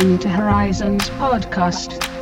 Welcome to Horizons Podcast.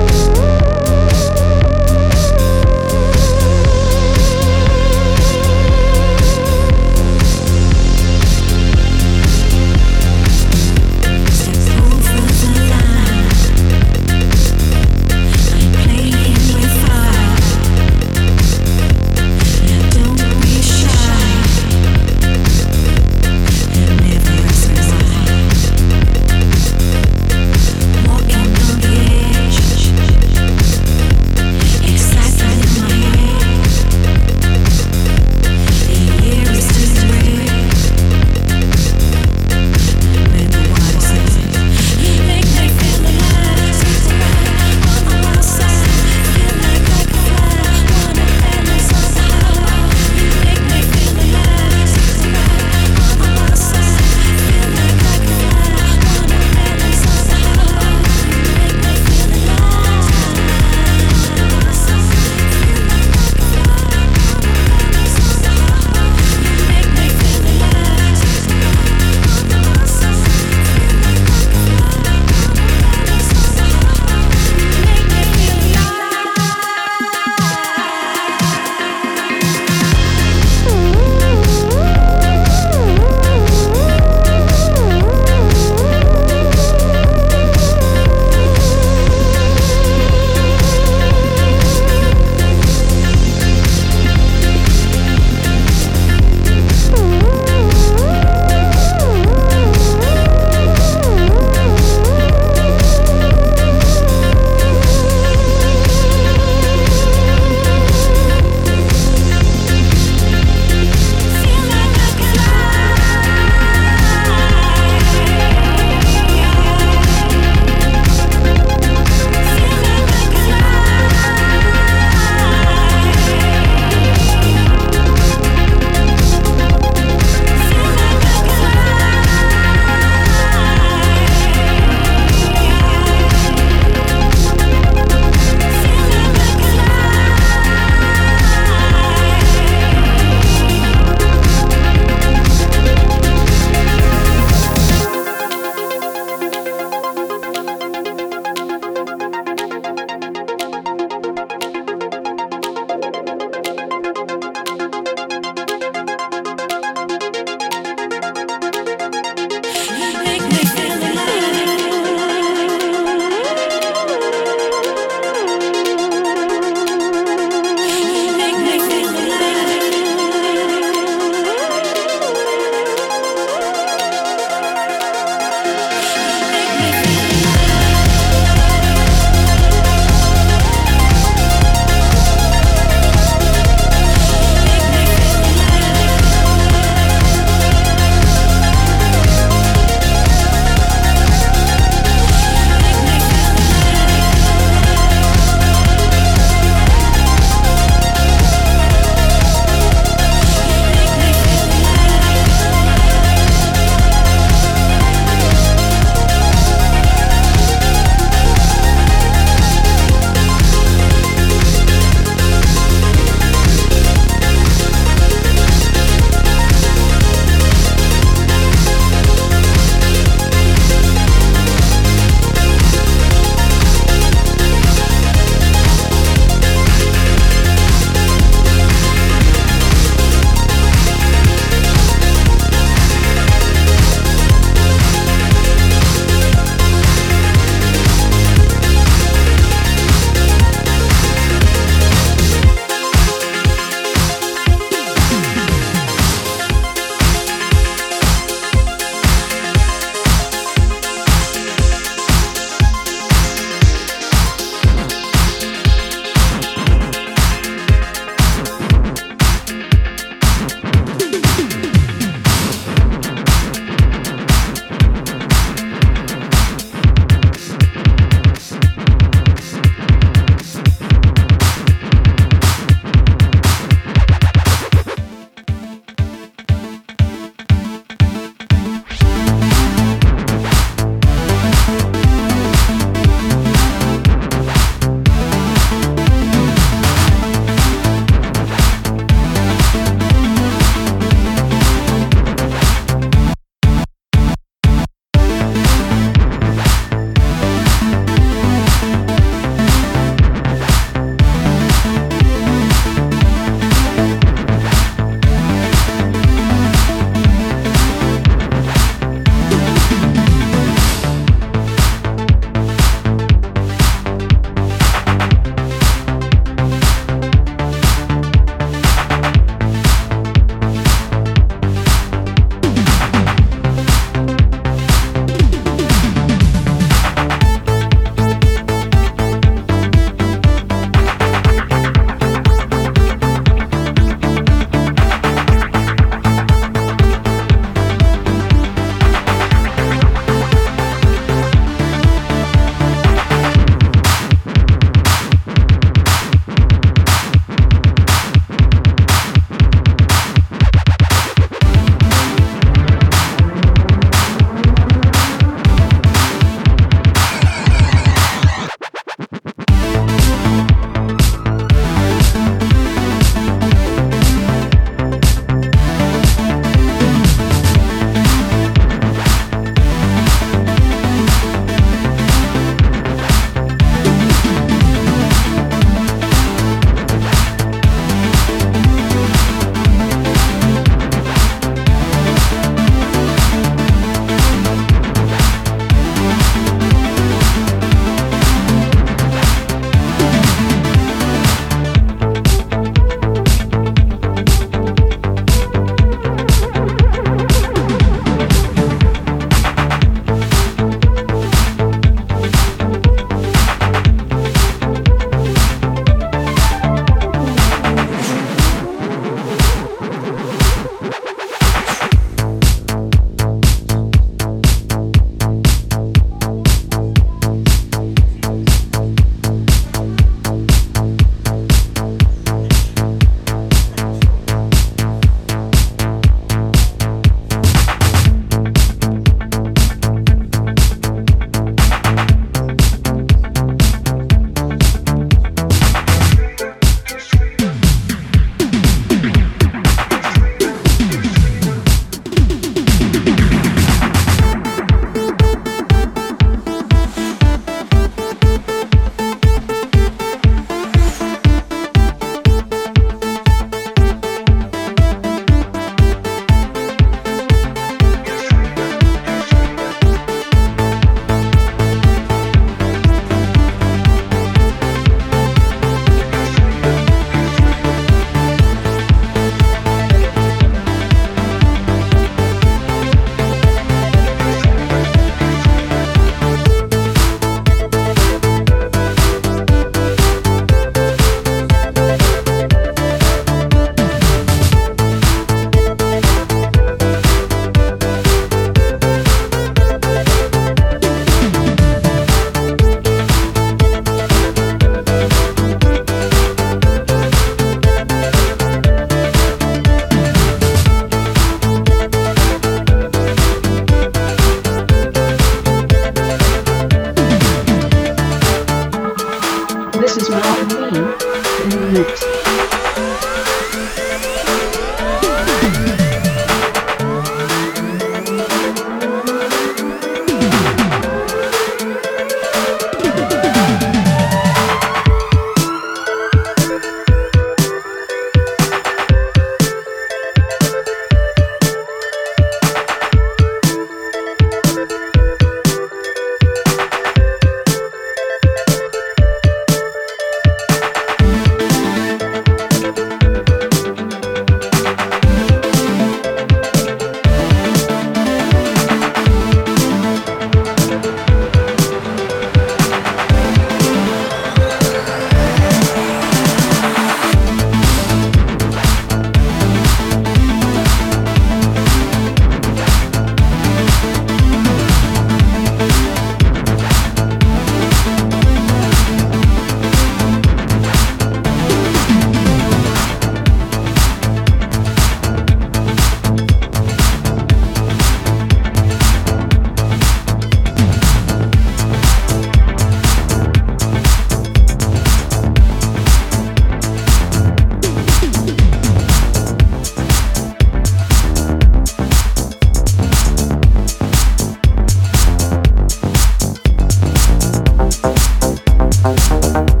Come on,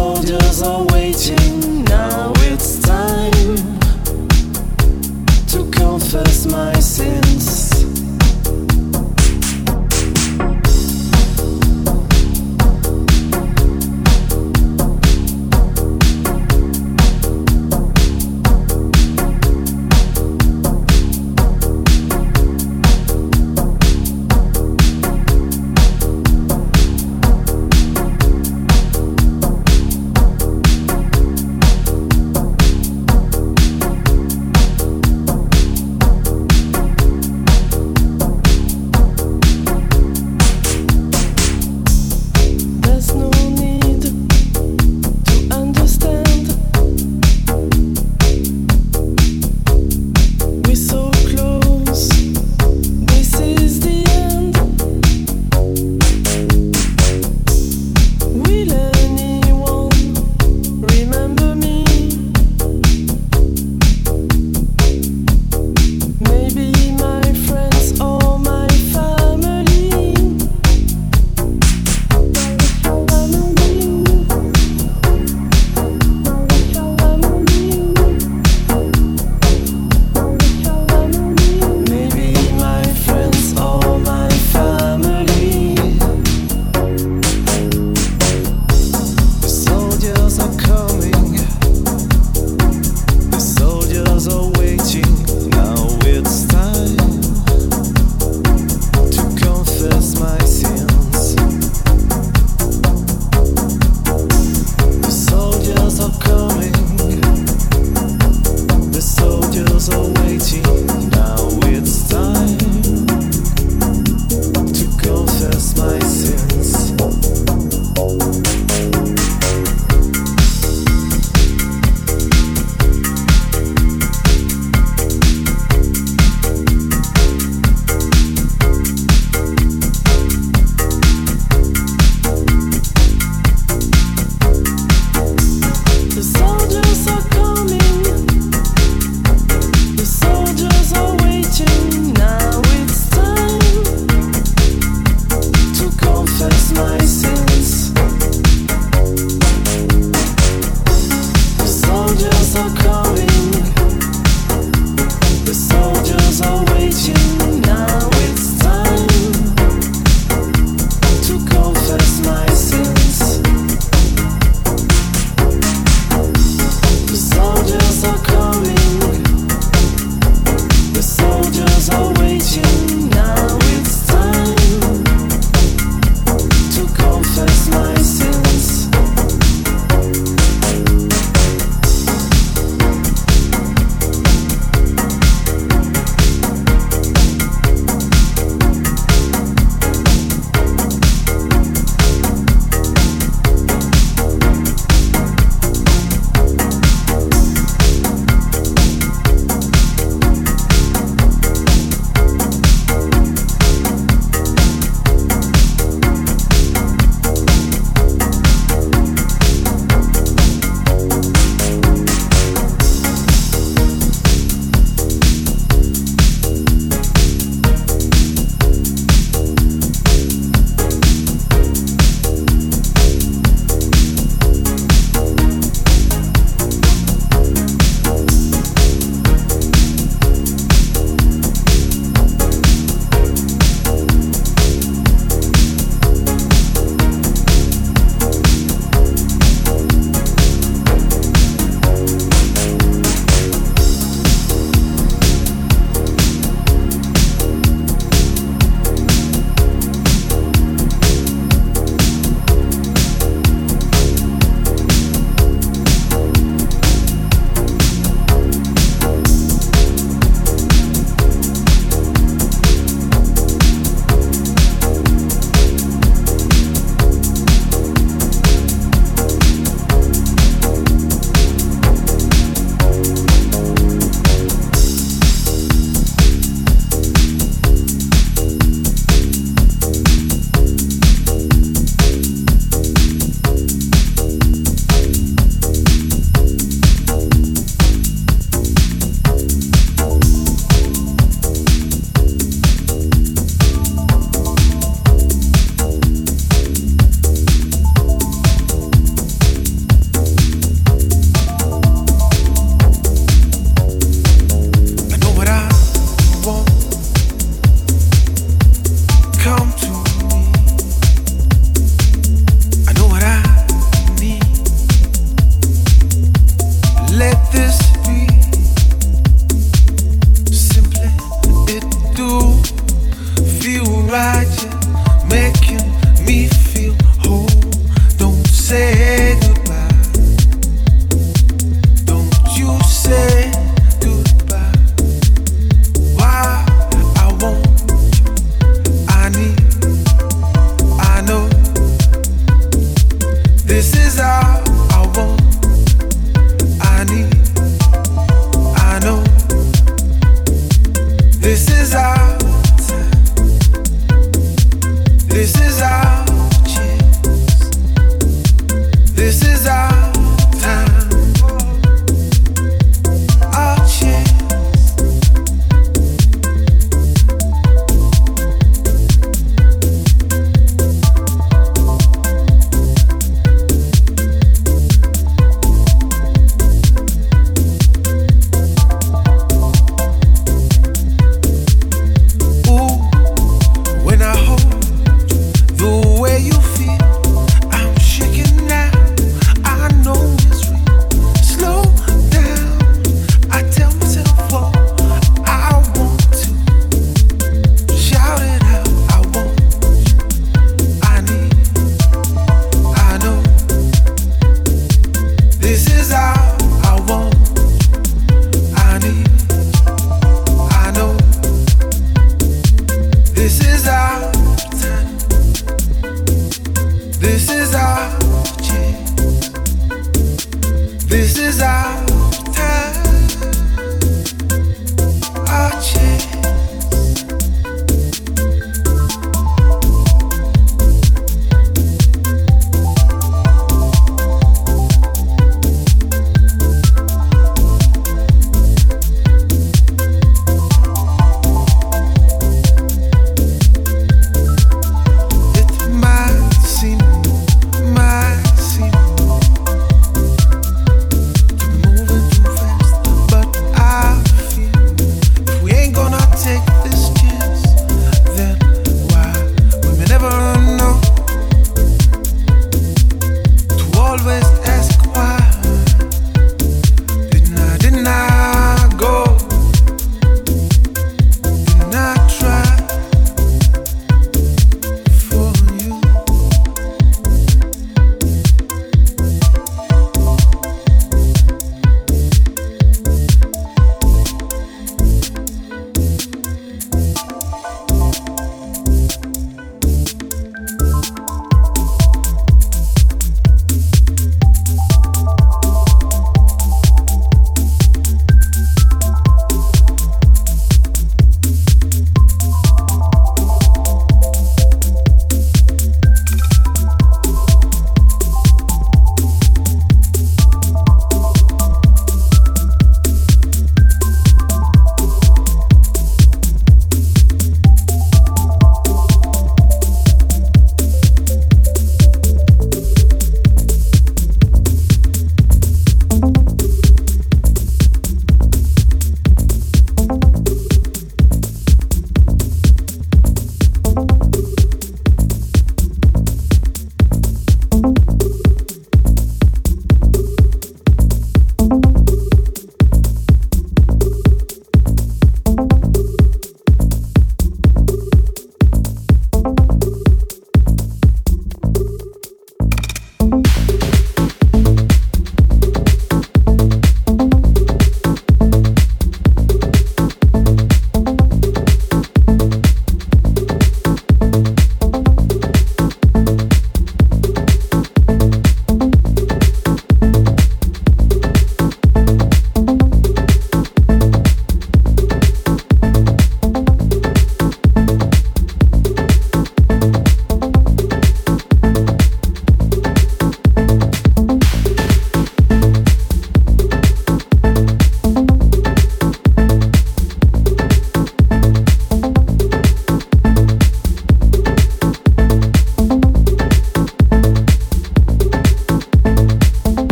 soldiers are waiting. Now it's time to confess my sins.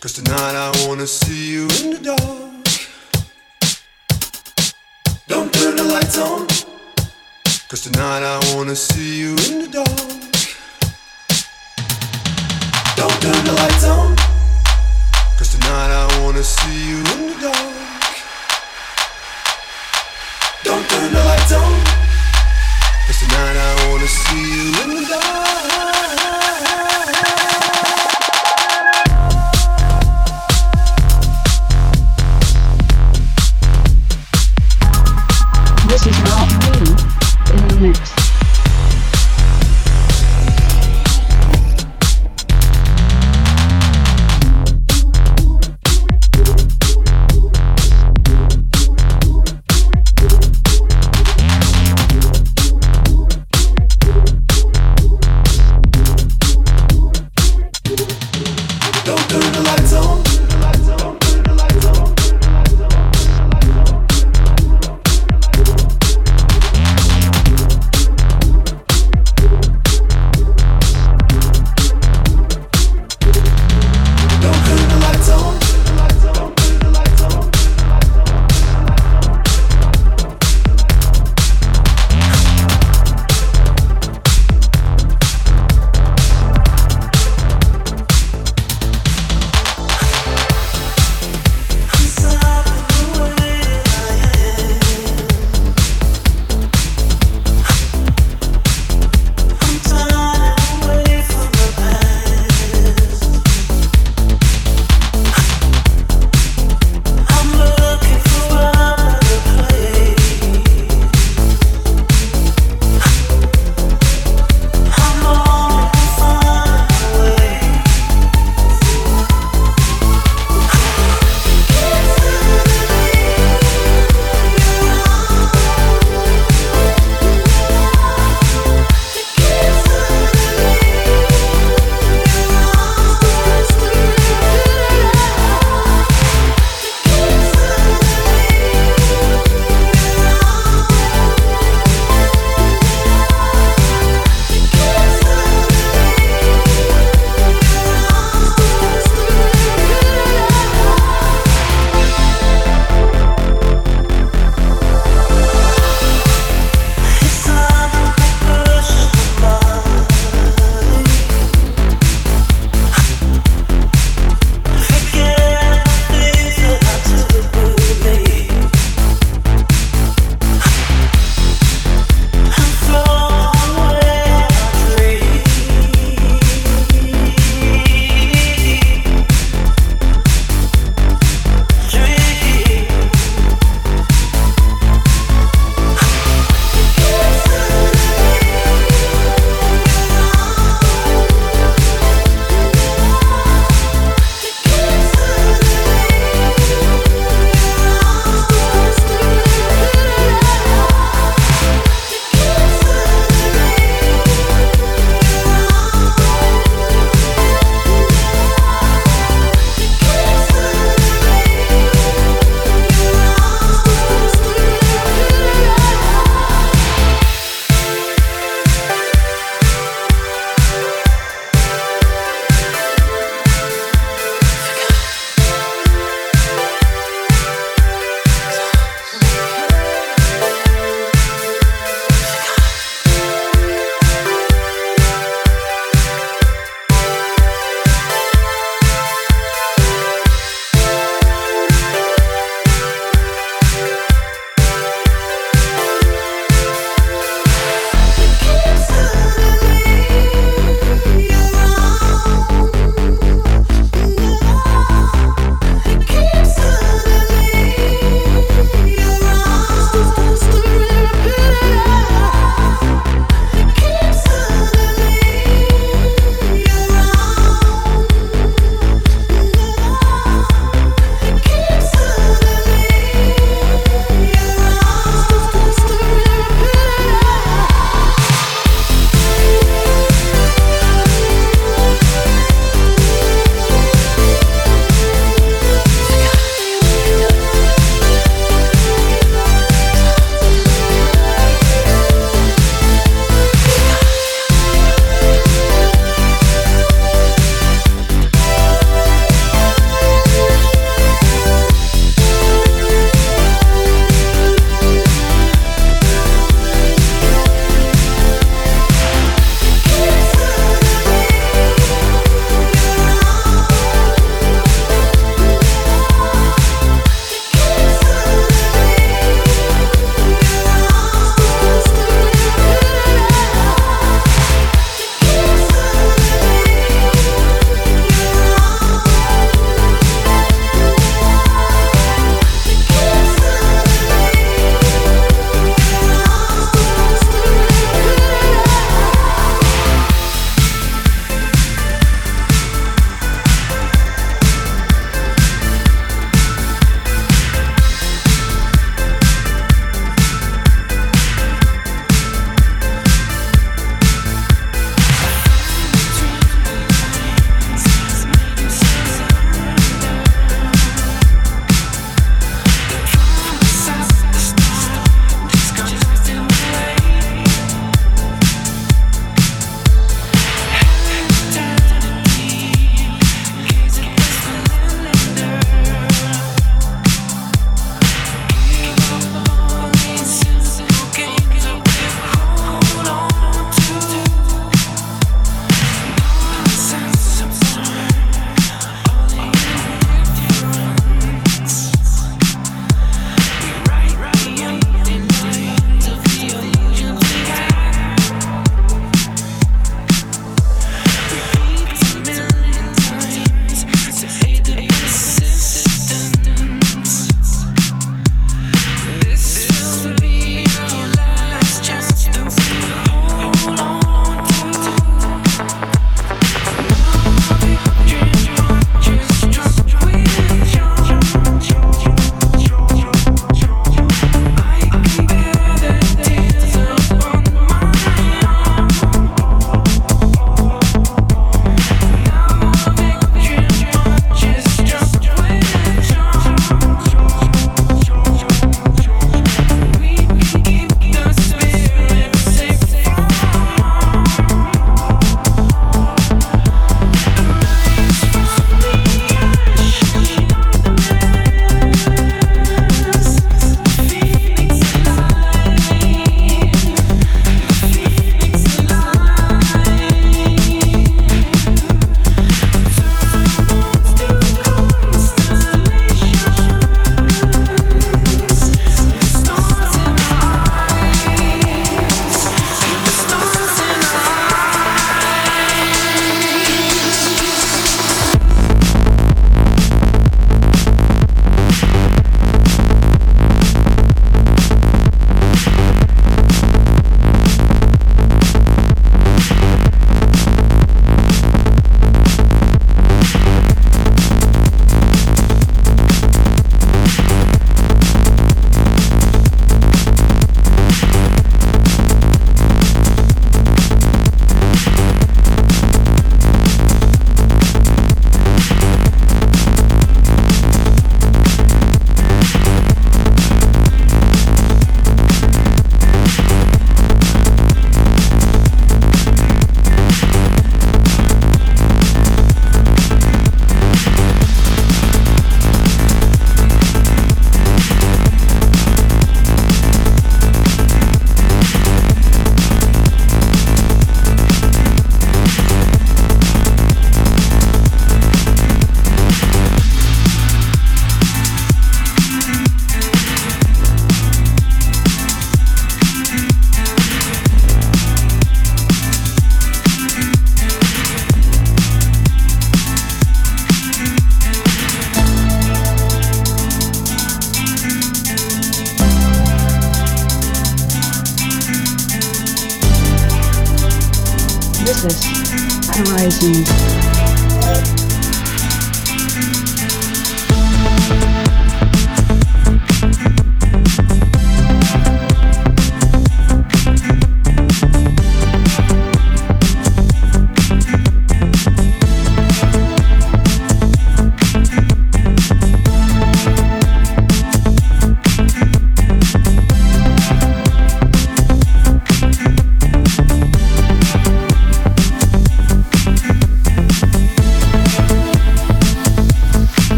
Cause tonight I wanna see you in the dark. Don't turn the lights on. Cause tonight I wanna see you in the dark. Don't turn the lights on. Cause tonight I wanna see you in the dark. Don't turn the lights on. Cause tonight I wanna see you in the dark.